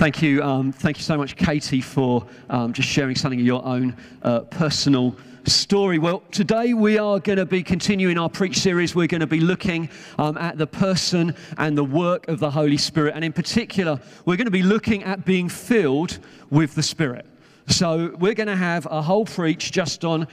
Thank you. Um, thank you so much, Katie, for um, just sharing something of your own uh, personal story. Well, today we are going to be continuing our preach series. We're going to be looking um, at the person and the work of the Holy Spirit. And in particular, we're going to be looking at being filled with the Spirit. So, we're going to have a whole preach just on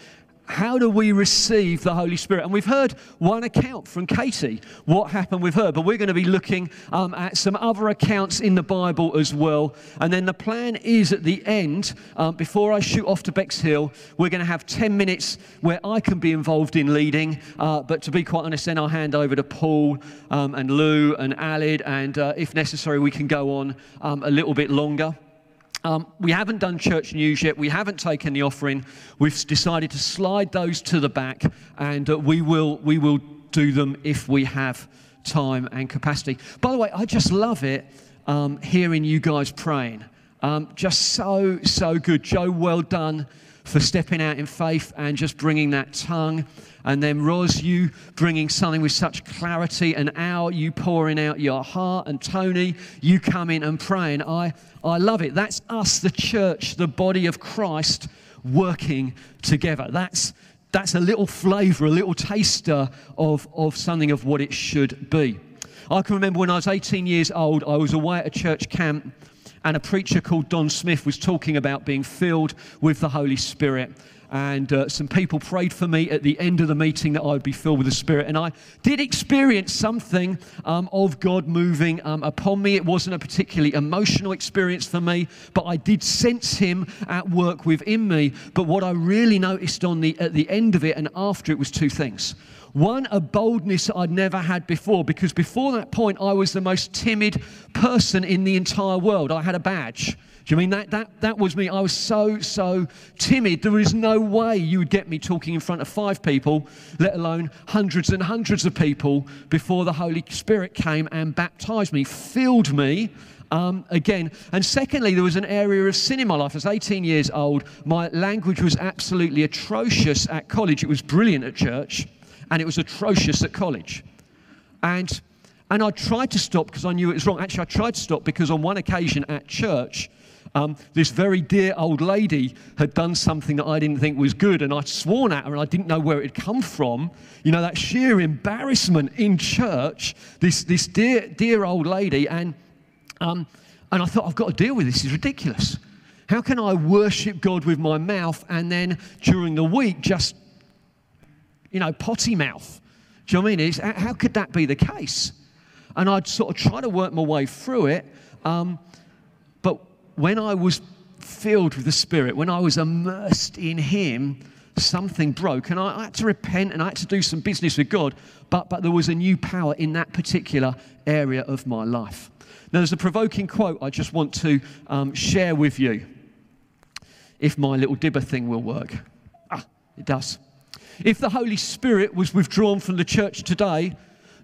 how do we receive the Holy Spirit? And we've heard one account from Katie, what happened with her, but we're going to be looking um, at some other accounts in the Bible as well. And then the plan is at the end, um, before I shoot off to Bexhill, we're going to have 10 minutes where I can be involved in leading. Uh, but to be quite honest, then I'll hand over to Paul um, and Lou and Alid, and uh, if necessary, we can go on um, a little bit longer. Um, we haven't done church news yet. We haven't taken the offering. We've decided to slide those to the back, and uh, we will we will do them if we have time and capacity. By the way, I just love it um, hearing you guys praying. Um, just so so good, Joe. Well done for stepping out in faith and just bringing that tongue. And then, Ros, you bringing something with such clarity, and Al, you pouring out your heart, and Tony, you coming and praying. I, I love it. That's us, the church, the body of Christ, working together. That's, that's a little flavor, a little taster of, of something of what it should be. I can remember when I was 18 years old, I was away at a church camp and a preacher called Don Smith was talking about being filled with the Holy Spirit. And uh, some people prayed for me at the end of the meeting that I would be filled with the Spirit. And I did experience something um, of God moving um, upon me. It wasn't a particularly emotional experience for me, but I did sense Him at work within me. But what I really noticed on the, at the end of it and after it was two things. One, a boldness I'd never had before, because before that point, I was the most timid person in the entire world. I had a badge. Do you mean that, that, that was me? I was so, so timid. There is no way you would get me talking in front of five people, let alone hundreds and hundreds of people, before the Holy Spirit came and baptized me, filled me um, again. And secondly, there was an area of sin in my life. I was 18 years old. My language was absolutely atrocious at college. It was brilliant at church and it was atrocious at college. And, and I tried to stop because I knew it was wrong. Actually, I tried to stop because on one occasion at church, um, this very dear old lady had done something that I didn't think was good, and I'd sworn at her, and I didn't know where it had come from. You know, that sheer embarrassment in church, this, this dear, dear old lady, and, um, and I thought, I've got to deal with this, is ridiculous. How can I worship God with my mouth and then during the week just you know, potty mouth. Do you know what I mean? It's, how could that be the case? And I'd sort of try to work my way through it. Um, when I was filled with the Spirit, when I was immersed in Him, something broke. And I, had to repent and I had to do some business with God. But, but there was a new power in that particular area of my life. Now, there's a provoking quote I just want to um, share with you. If my little dibber thing will work. Ah, it does. If the Holy Spirit was withdrawn from the church today,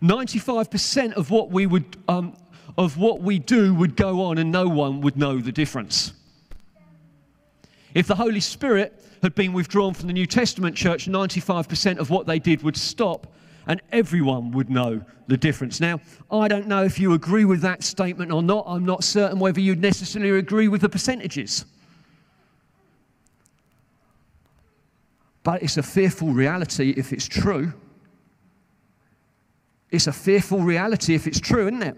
95% of what we would um, of what we do would go on and no one would know the difference. If the Holy Spirit had been withdrawn from the New Testament church, 95% of what they did would stop and everyone would know the difference. Now, I don't know if you agree with that statement or not. I'm not certain whether you'd necessarily agree with the percentages. But it's a fearful reality if it's true. It's a fearful reality if it's true, isn't it?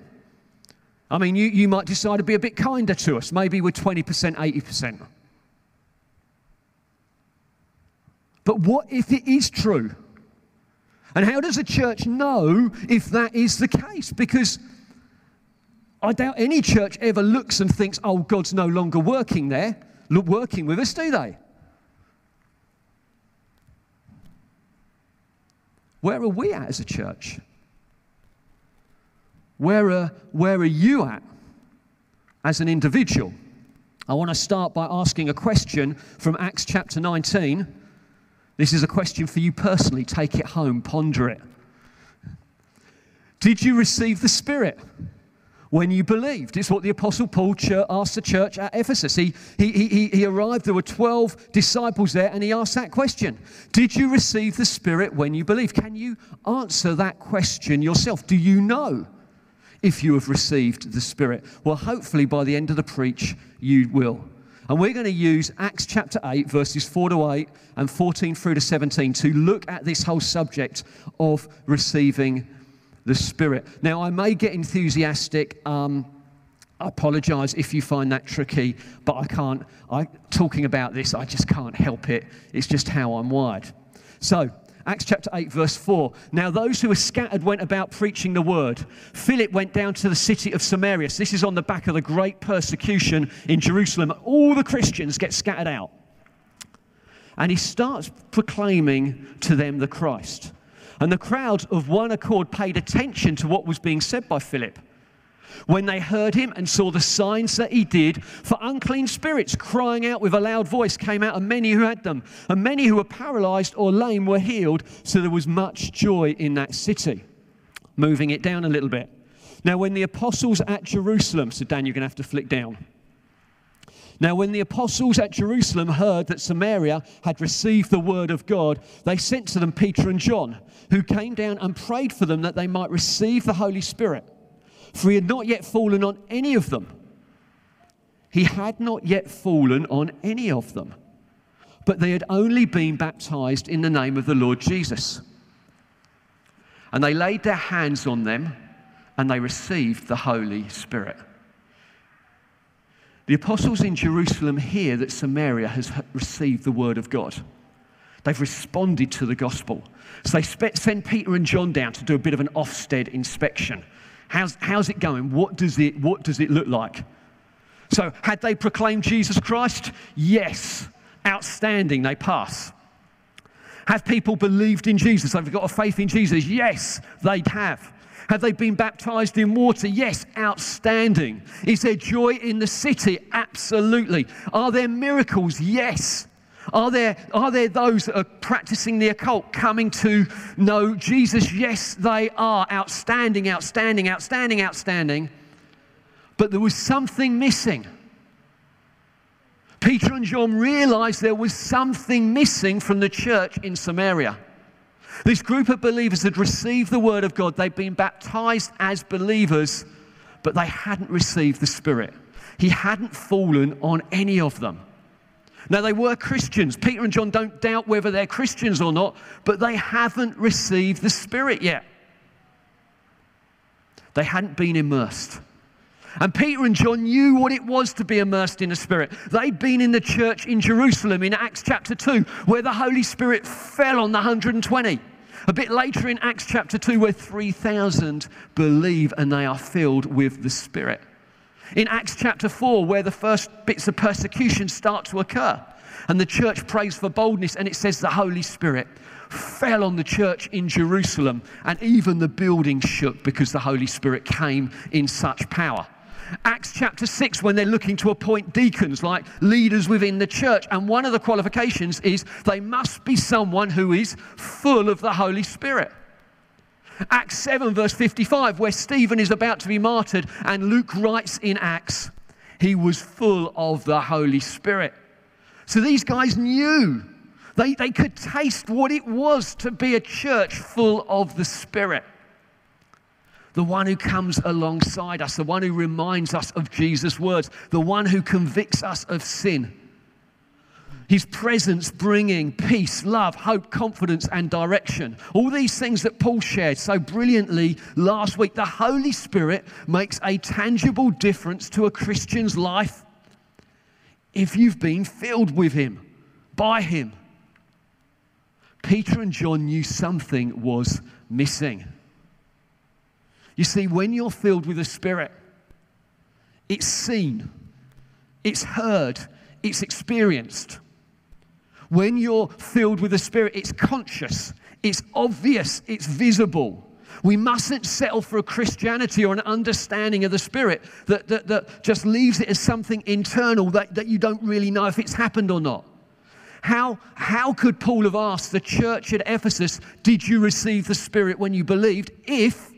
I mean, you, you might decide to be a bit kinder to us. Maybe we're 20%, 80%. But what if it is true? And how does the church know if that is the case? Because I doubt any church ever looks and thinks, oh, God's no longer working there, working with us, do they? Where are we at as a church? Where are, where are you at as an individual? I want to start by asking a question from Acts chapter 19. This is a question for you personally. Take it home, ponder it. Did you receive the Spirit? when you believed. It's what the Apostle Paul asked the church at Ephesus. He, he, he, he arrived, there were 12 disciples there, and he asked that question Did you receive the Spirit when you believed? Can you answer that question yourself? Do you know if you have received the Spirit? Well, hopefully by the end of the preach, you will. And we're going to use Acts chapter 8, verses 4 to 8 and 14 through to 17 to look at this whole subject of receiving the Spirit. Now, I may get enthusiastic. Um, I apologize if you find that tricky, but I can't. I, talking about this, I just can't help it. It's just how I'm wired. So, Acts chapter 8, verse 4. Now, those who were scattered went about preaching the word. Philip went down to the city of Samaria. So this is on the back of the great persecution in Jerusalem. All the Christians get scattered out. And he starts proclaiming to them the Christ. And the crowd of one accord paid attention to what was being said by Philip when they heard him and saw the signs that he did. For unclean spirits, crying out with a loud voice, came out of many who had them, and many who were paralyzed or lame were healed. So there was much joy in that city. Moving it down a little bit. Now, when the apostles at Jerusalem, so Dan, you're going to have to flick down. Now, when the apostles at Jerusalem heard that Samaria had received the word of God, they sent to them Peter and John, who came down and prayed for them that they might receive the Holy Spirit for he had not yet fallen on any of them. He had not yet fallen on any of them, but they had only been baptized in the name of the Lord Jesus. And they laid their hands on them and they received the Holy Spirit. The apostles in Jerusalem hear that Samaria has received the word of God. They've responded to the gospel. So they send Peter and John down to do a bit of an Ofsted inspection How's, how's it going? What does it, what does it look like? So, had they proclaimed Jesus Christ? Yes. Outstanding, they pass. Have people believed in Jesus? Have they got a faith in Jesus? Yes, they'd have. Have they been baptized in water? Yes, outstanding. Is there joy in the city? Absolutely. Are there miracles? Yes. Are there, are there those that are practicing the occult coming to know Jesus? Yes, they are. Outstanding, outstanding, outstanding, outstanding. But there was something missing. Peter and John realized there was something missing from the church in Samaria. This group of believers had received the word of God, they'd been baptized as believers, but they hadn't received the Spirit. He hadn't fallen on any of them. Now, they were Christians. Peter and John don't doubt whether they're Christians or not, but they haven't received the Spirit yet. They hadn't been immersed. And Peter and John knew what it was to be immersed in the Spirit. They'd been in the church in Jerusalem in Acts chapter 2, where the Holy Spirit fell on the 120. A bit later in Acts chapter 2, where 3,000 believe and they are filled with the Spirit. In Acts chapter 4, where the first bits of persecution start to occur, and the church prays for boldness, and it says the Holy Spirit fell on the church in Jerusalem, and even the building shook because the Holy Spirit came in such power. Acts chapter 6, when they're looking to appoint deacons, like leaders within the church, and one of the qualifications is they must be someone who is full of the Holy Spirit. Acts 7, verse 55, where Stephen is about to be martyred, and Luke writes in Acts, he was full of the Holy Spirit. So these guys knew, they, they could taste what it was to be a church full of the Spirit. The one who comes alongside us, the one who reminds us of Jesus' words, the one who convicts us of sin his presence bringing peace, love, hope, confidence, and direction. All these things that Paul shared so brilliantly last week. The Holy Spirit makes a tangible difference to a Christian's life if you've been filled with Him, by Him. Peter and John knew something was missing. You see, when you're filled with the Spirit, it's seen, it's heard, it's experienced. When you're filled with the Spirit, it's conscious, it's obvious, it's visible. We mustn't settle for a Christianity or an understanding of the Spirit that, that, that just leaves it as something internal that, that you don't really know if it's happened or not. How, how could Paul have asked the church at Ephesus, Did you receive the Spirit when you believed? If,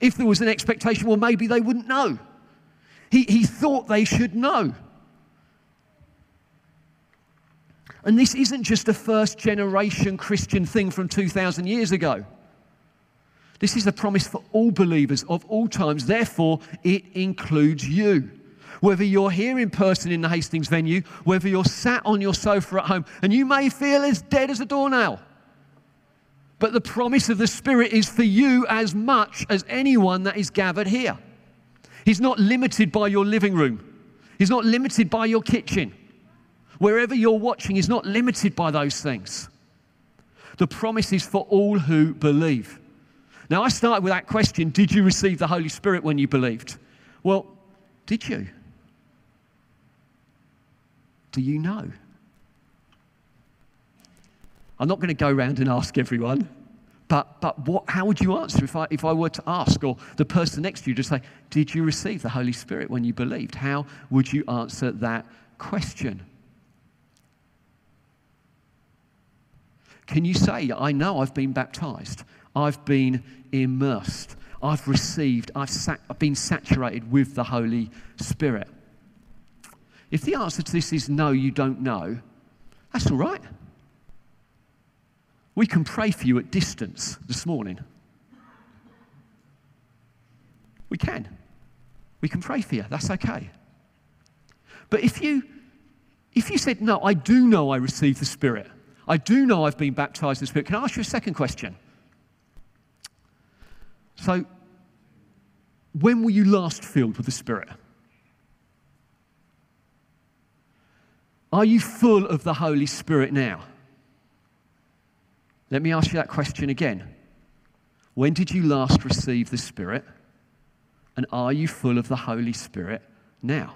if there was an expectation, well, maybe they wouldn't know. He, he thought they should know. And this isn't just a first generation Christian thing from 2,000 years ago. This is the promise for all believers of all times. Therefore, it includes you. Whether you're here in person in the Hastings venue, whether you're sat on your sofa at home, and you may feel as dead as a doornail. But the promise of the Spirit is for you as much as anyone that is gathered here. He's not limited by your living room, He's not limited by your kitchen. Wherever you're watching, is not limited by those things. The promise is for all who believe. Now, I started with that question Did you receive the Holy Spirit when you believed? Well, did you? Do you know? I'm not going to go around and ask everyone, but, but what, how would you answer if I, if I were to ask, or the person next to you to say, Did you receive the Holy Spirit when you believed? How would you answer that question? Can you say, I know I've been baptized? I've been immersed. I've received, I've, sat, I've been saturated with the Holy Spirit. If the answer to this is no, you don't know, that's all right. We can pray for you at distance this morning. We can. We can pray for you. That's okay. But if you if you said, No, I do know I received the Spirit, I do know I've been baptized in the Spirit, can I ask you a second question? So, when were you last filled with the Spirit? Are you full of the Holy Spirit now? Let me ask you that question again. When did you last receive the Spirit? And are you full of the Holy Spirit now?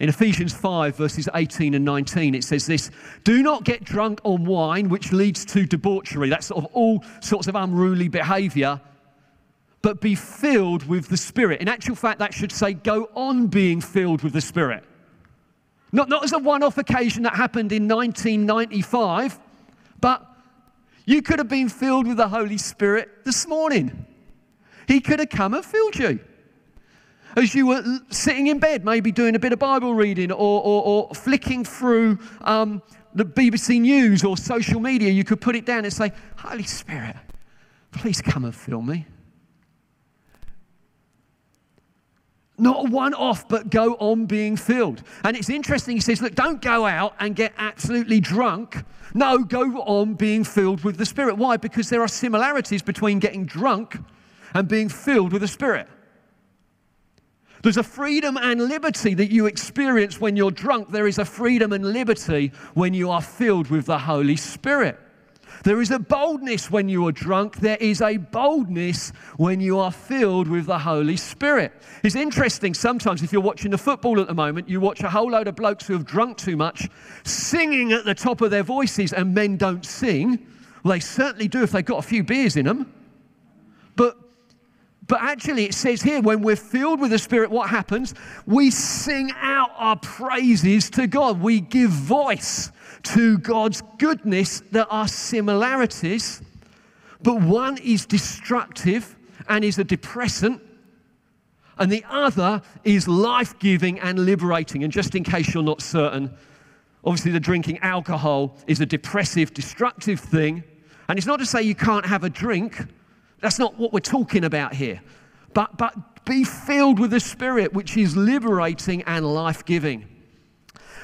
In Ephesians 5, verses 18 and 19, it says this Do not get drunk on wine, which leads to debauchery. That's sort of all sorts of unruly behavior, but be filled with the Spirit. In actual fact, that should say, Go on being filled with the Spirit. Not, not as a one off occasion that happened in 1995, but you could have been filled with the Holy Spirit this morning. He could have come and filled you as you were sitting in bed, maybe doing a bit of Bible reading or, or, or flicking through um, the BBC News or social media, you could put it down and say, Holy Spirit, please come and fill me. Not one off, but go on being filled. And it's interesting, he says, look, don't go out and get absolutely drunk. No, go on being filled with the Spirit. Why? Because there are similarities between getting drunk and being filled with the Spirit. There's a freedom and liberty that you experience when you're drunk. There is a freedom and liberty when you are filled with the Holy Spirit. There is a boldness when you are drunk. There is a boldness when you are filled with the Holy Spirit. It's interesting sometimes if you're watching the football at the moment, you watch a whole load of blokes who have drunk too much singing at the top of their voices, and men don't sing. Well, they certainly do if they've got a few beers in them. But but actually, it says here, when we're filled with the Spirit, what happens? We sing out our praises to God. We give voice to God's goodness. There are similarities, but one is destructive and is a depressant, and the other is life giving and liberating. And just in case you're not certain, obviously, the drinking alcohol is a depressive, destructive thing. And it's not to say you can't have a drink that's not what we're talking about here. But, but be filled with the Spirit, which is liberating and life giving.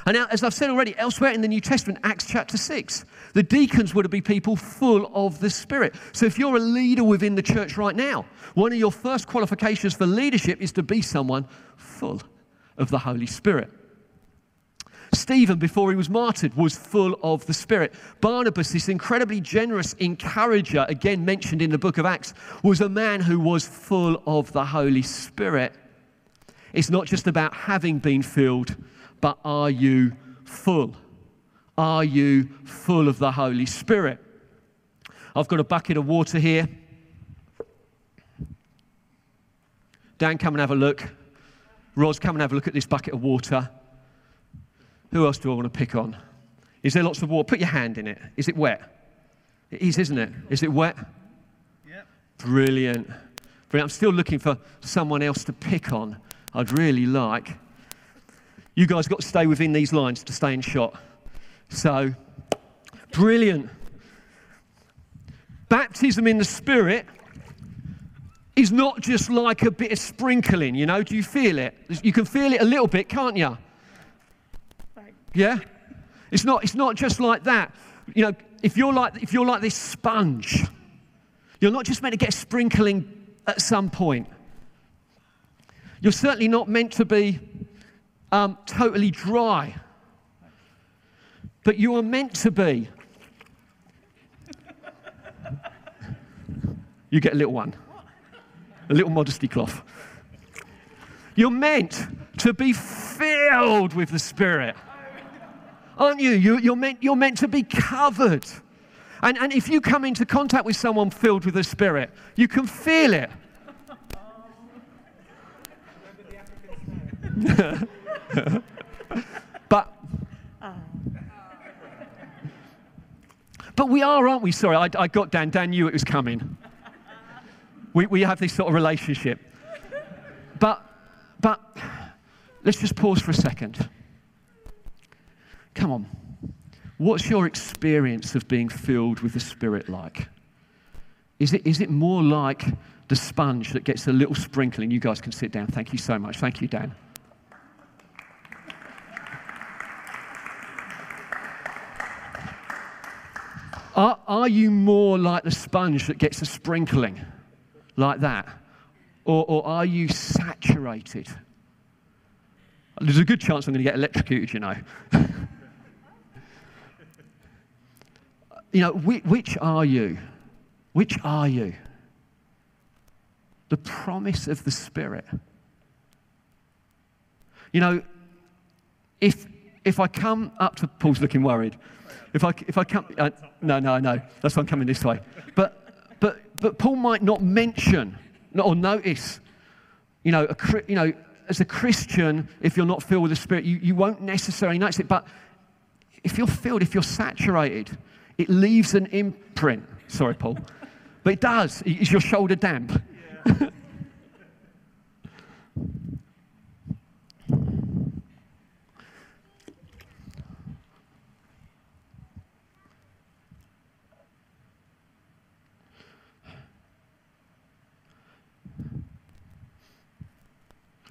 And now, as I've said already, elsewhere in the New Testament, Acts chapter 6, the deacons were to be people full of the Spirit. So if you're a leader within the church right now, one of your first qualifications for leadership is to be someone full of the Holy Spirit. Stephen, before he was martyred, was full of the Spirit. Barnabas, this incredibly generous encourager, again mentioned in the book of Acts, was a man who was full of the Holy Spirit. It's not just about having been filled, but are you full? Are you full of the Holy Spirit? I've got a bucket of water here. Dan, come and have a look. Roz, come and have a look at this bucket of water. Who else do I want to pick on? Is there lots of water? Put your hand in it. Is it wet? It is, isn't it? Is it wet? Yep. Brilliant. Brilliant. I'm still looking for someone else to pick on. I'd really like. You guys got to stay within these lines to stay in shot. So, brilliant. baptism in the Spirit is not just like a bit of sprinkling, you know. Do you feel it? You can feel it a little bit, can't you? Yeah? It's not, it's not just like that. You know, if you're like, if you're like this sponge, you're not just meant to get sprinkling at some point. You're certainly not meant to be um, totally dry. But you are meant to be. You get a little one, a little modesty cloth. You're meant to be filled with the Spirit. Aren't you? you are meant, you're meant to be covered. And, and if you come into contact with someone filled with the Spirit, you can feel it. but but we are, aren't we? Sorry, I, I, got Dan. Dan knew it was coming. We, we have this sort of relationship. But but let's just pause for a second. Come on. What's your experience of being filled with the Spirit like? Is it, is it more like the sponge that gets a little sprinkling? You guys can sit down. Thank you so much. Thank you, Dan. Are, are you more like the sponge that gets a sprinkling like that? Or, or are you saturated? There's a good chance I'm going to get electrocuted, you know. you know, which, which are you? Which are you? The promise of the Spirit. You know, if, if I come up to Paul's looking worried. If I, if I come, uh, no, no, no, that's why I'm coming this way. But, but, but Paul might not mention or notice, you know, a, you know, as a Christian, if you're not filled with the Spirit, you, you won't necessarily notice it. But if you're filled, if you're saturated, it leaves an imprint. Sorry, Paul. But it does. Is your shoulder damp? Yeah.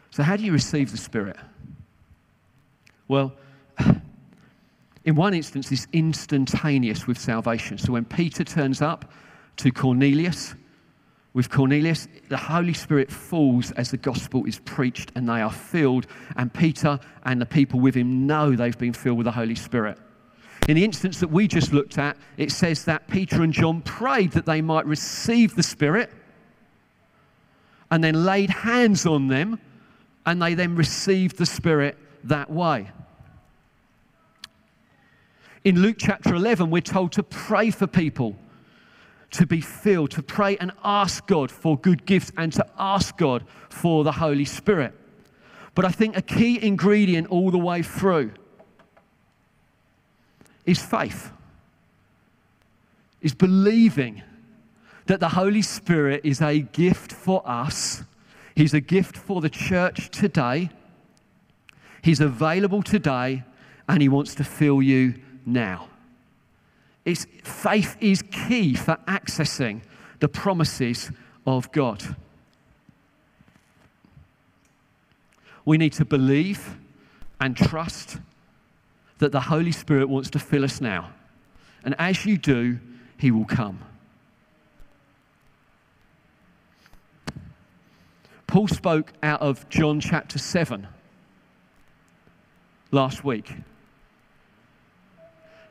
so, how do you receive the Spirit? Well, in one instance, it's instantaneous with salvation. So when Peter turns up to Cornelius, with Cornelius, the Holy Spirit falls as the gospel is preached and they are filled, and Peter and the people with him know they've been filled with the Holy Spirit. In the instance that we just looked at, it says that Peter and John prayed that they might receive the Spirit and then laid hands on them, and they then received the Spirit that way. In Luke chapter 11, we're told to pray for people to be filled, to pray and ask God for good gifts and to ask God for the Holy Spirit. But I think a key ingredient all the way through is faith, is believing that the Holy Spirit is a gift for us. He's a gift for the church today. He's available today, and He wants to fill you now. It's, faith is key for accessing the promises of God. We need to believe and trust that the Holy Spirit wants to fill us now. And as you do, He will come. Paul spoke out of John chapter 7 last week.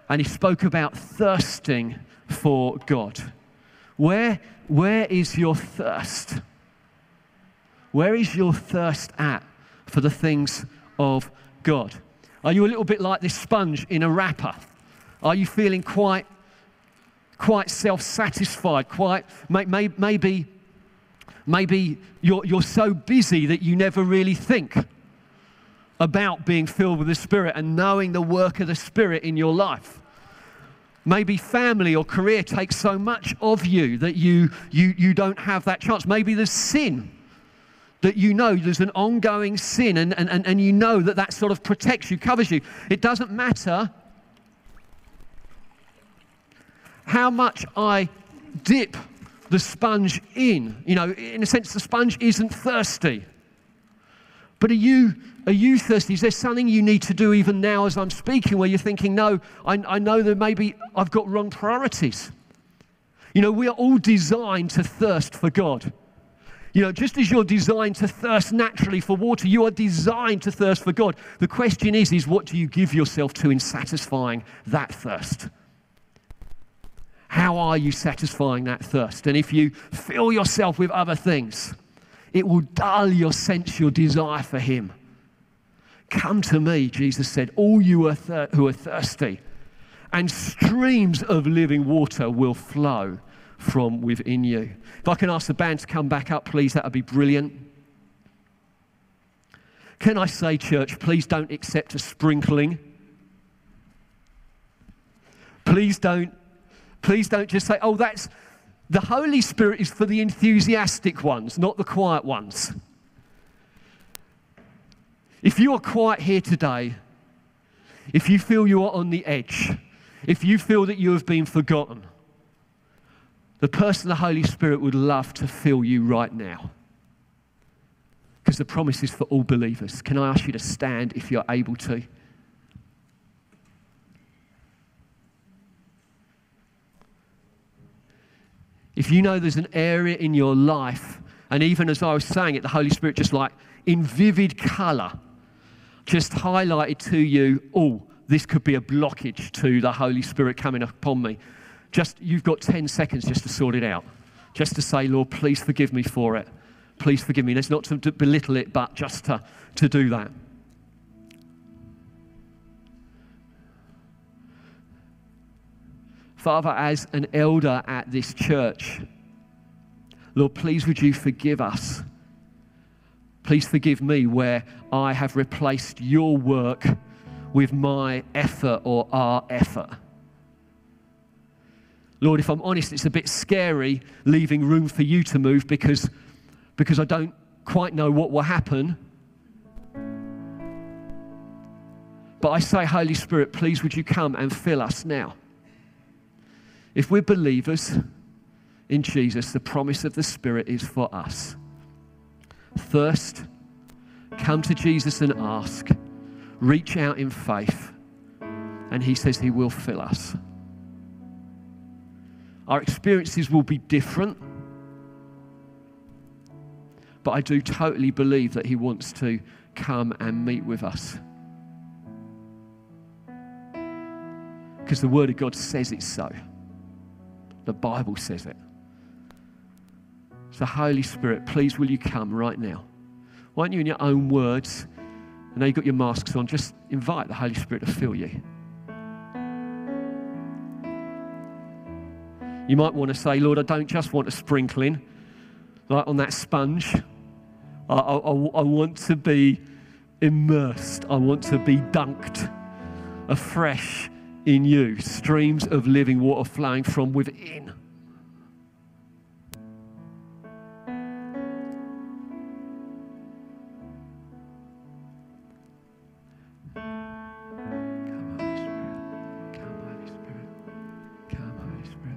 And he spoke about thirsting for God. Where, where is your thirst? Where is your thirst at for the things of God? Are you a little bit like this sponge in a wrapper? Are you feeling quite, quite self satisfied? Quite, may, maybe, maybe you're, you're so busy that you never really think about being filled with the Spirit and knowing the work of the Spirit in your life. Maybe family or career takes so much of you that you, you, you don't have that chance. Maybe there's sin that you know there's an ongoing sin and, and, and, and you know that that sort of protects you, covers you. It doesn't matter how much I dip the sponge in. You know, in a sense, the sponge isn't thirsty. But are you, are you thirsty? Is there something you need to do even now as I'm speaking where you're thinking, no, I, I know that maybe I've got wrong priorities? You know, we are all designed to thirst for God. You know, just as you're designed to thirst naturally for water, you are designed to thirst for God. The question is, is what do you give yourself to in satisfying that thirst? How are you satisfying that thirst? And if you fill yourself with other things, it will dull your your desire for Him. Come to me, Jesus said, all you are thir- who are thirsty, and streams of living water will flow from within you. If I can ask the band to come back up, please, that would be brilliant. Can I say, church, please don't accept a sprinkling. Please don't, please don't just say, oh, that's the Holy Spirit is for the enthusiastic ones, not the quiet ones. If you are quiet here today, if you feel you are on the edge, if you feel that you have been forgotten, the person the Holy Spirit would love to fill you right now. Because the promise is for all believers. Can I ask you to stand if you're able to? If you know there's an area in your life, and even as I was saying it, the Holy Spirit just like in vivid color just highlighted to you, oh, this could be a blockage to the Holy Spirit coming upon me. Just, you've got 10 seconds just to sort it out. Just to say, Lord, please forgive me for it. Please forgive me. That's not to belittle it, but just to, to do that. Father, as an elder at this church, Lord, please would you forgive us. Please forgive me where I have replaced your work with my effort or our effort. Lord, if I'm honest, it's a bit scary leaving room for you to move because, because I don't quite know what will happen. But I say, Holy Spirit, please would you come and fill us now? If we're believers in Jesus, the promise of the Spirit is for us. Thirst, come to Jesus and ask, reach out in faith, and He says He will fill us. Our experiences will be different. But I do totally believe that He wants to come and meet with us. Because the Word of God says it's so. The Bible says it. So, Holy Spirit, please will you come right now? Why don't you, in your own words, and know you've got your masks on, just invite the Holy Spirit to fill you. You might want to say, Lord, I don't just want a sprinkling, like on that sponge. I, I, I want to be immersed. I want to be dunked afresh in you. Streams of living water flowing from within. Come, Holy Spirit. Come, Holy Spirit, come, Holy Spirit.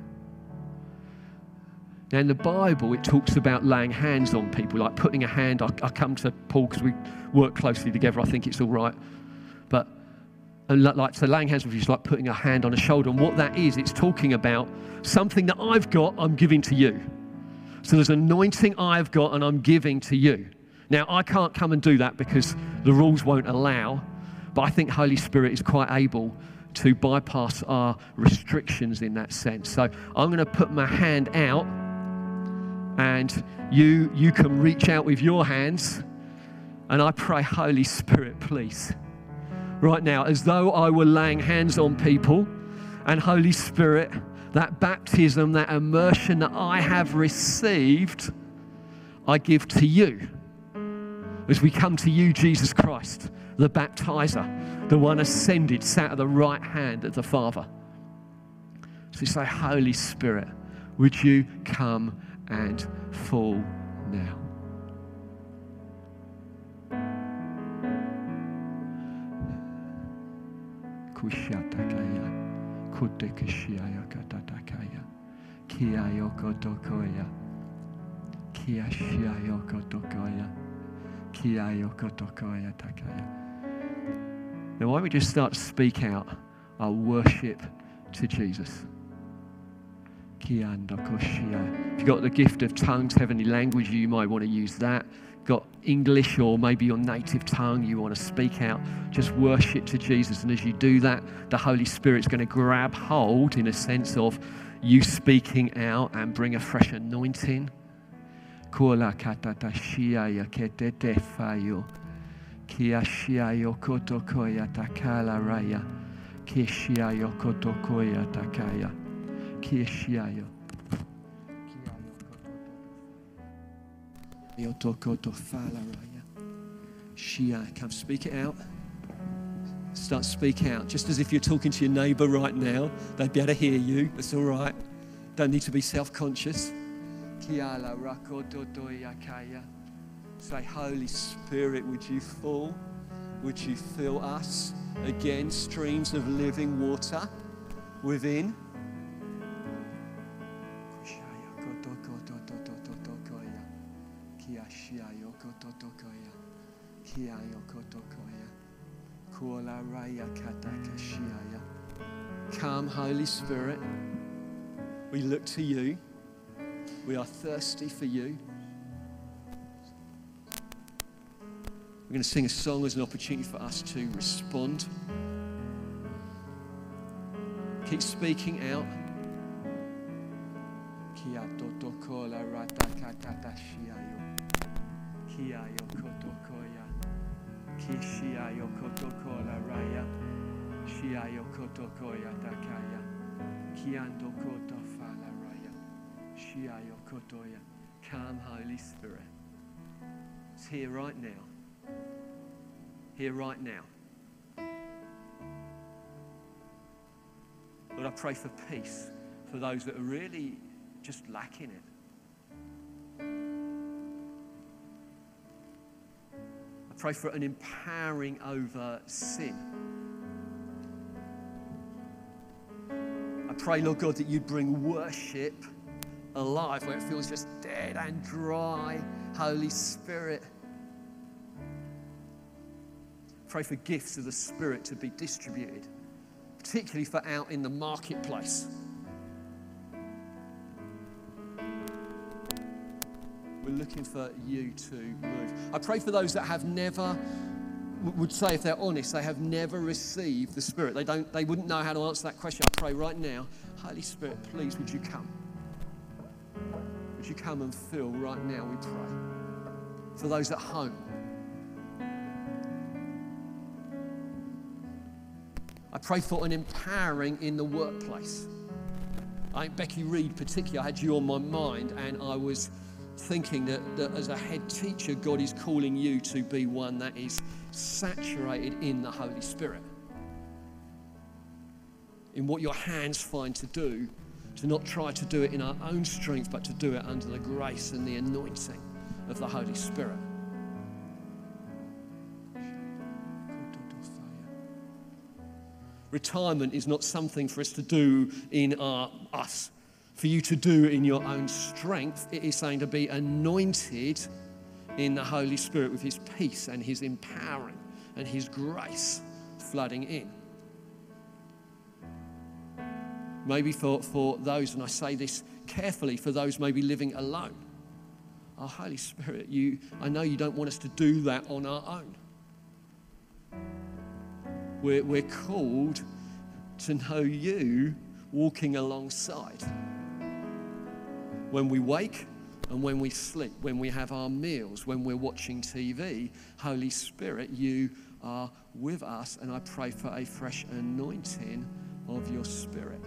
Now, in the Bible, it talks about laying hands on people, like putting a hand. I, I come to Paul because we work closely together. I think it's all right. But like so, laying hands on you is like putting a hand on a shoulder. And what that is, it's talking about something that I've got, I'm giving to you. So there's anointing I've got, and I'm giving to you. Now, I can't come and do that because the rules won't allow. But I think Holy Spirit is quite able to bypass our restrictions in that sense. So I'm going to put my hand out and you, you can reach out with your hands. And I pray, Holy Spirit, please, right now, as though I were laying hands on people, and Holy Spirit, that baptism, that immersion that I have received, I give to you. As we come to you, Jesus Christ, the baptizer, the one ascended, sat at the right hand of the Father. So say, Holy Spirit, would you come and fall now. Kia yoko tokoya. Kia shia yoko tokoya. Kia yoko tokoya takaya. Now, why don't we just start to speak out our worship to Jesus? If you've got the gift of tongues, heavenly language, you might want to use that. English or maybe your native tongue, you want to speak out, just worship to Jesus. And as you do that, the Holy Spirit's going to grab hold in a sense of you speaking out and bring a fresh anointing. Kola come speak it out. Start speak out, just as if you're talking to your neighbour right now. They'd be able to hear you. That's all right. Don't need to be. Kiala rakototoyakaya. Say, Holy Spirit, would you fall? Would you fill us again? Streams of living water within. Come, Holy Spirit. We look to you. We are thirsty for you. We're going to sing a song as an opportunity for us to respond. Keep speaking out. Kia. Kia yokotokoya. Kishia yokotokola raya. Shia yokotokoya takaya. Kiando koto fala raya. Shia yokotoya. Come, Holy Spirit. It's here right now. Here right now. Lord, I pray for peace for those that are really just lacking it. I pray for an empowering over sin. Pray, Lord God, that you'd bring worship alive where it feels just dead and dry. Holy Spirit. Pray for gifts of the Spirit to be distributed, particularly for out in the marketplace. We're looking for you to move. I pray for those that have never would say if they're honest they have never received the spirit. They don't they wouldn't know how to answer that question. I pray right now holy spirit please would you come? Would you come and fill right now we pray for those at home? I pray for an empowering in the workplace. I Becky Reed, particularly, I had you on my mind, and I was thinking that, that as a head teacher, God is calling you to be one that is saturated in the Holy Spirit. In what your hands find to do, to not try to do it in our own strength, but to do it under the grace and the anointing of the Holy Spirit. Retirement is not something for us to do in our us, for you to do in your own strength. It is saying to be anointed in the Holy Spirit with His peace and His empowering and His grace flooding in. Maybe for, for those, and I say this carefully, for those maybe living alone. Oh, Holy Spirit, you, I know you don't want us to do that on our own. We're, we're called to know you walking alongside. When we wake and when we sleep, when we have our meals, when we're watching TV, Holy Spirit, you are with us, and I pray for a fresh anointing of your Spirit.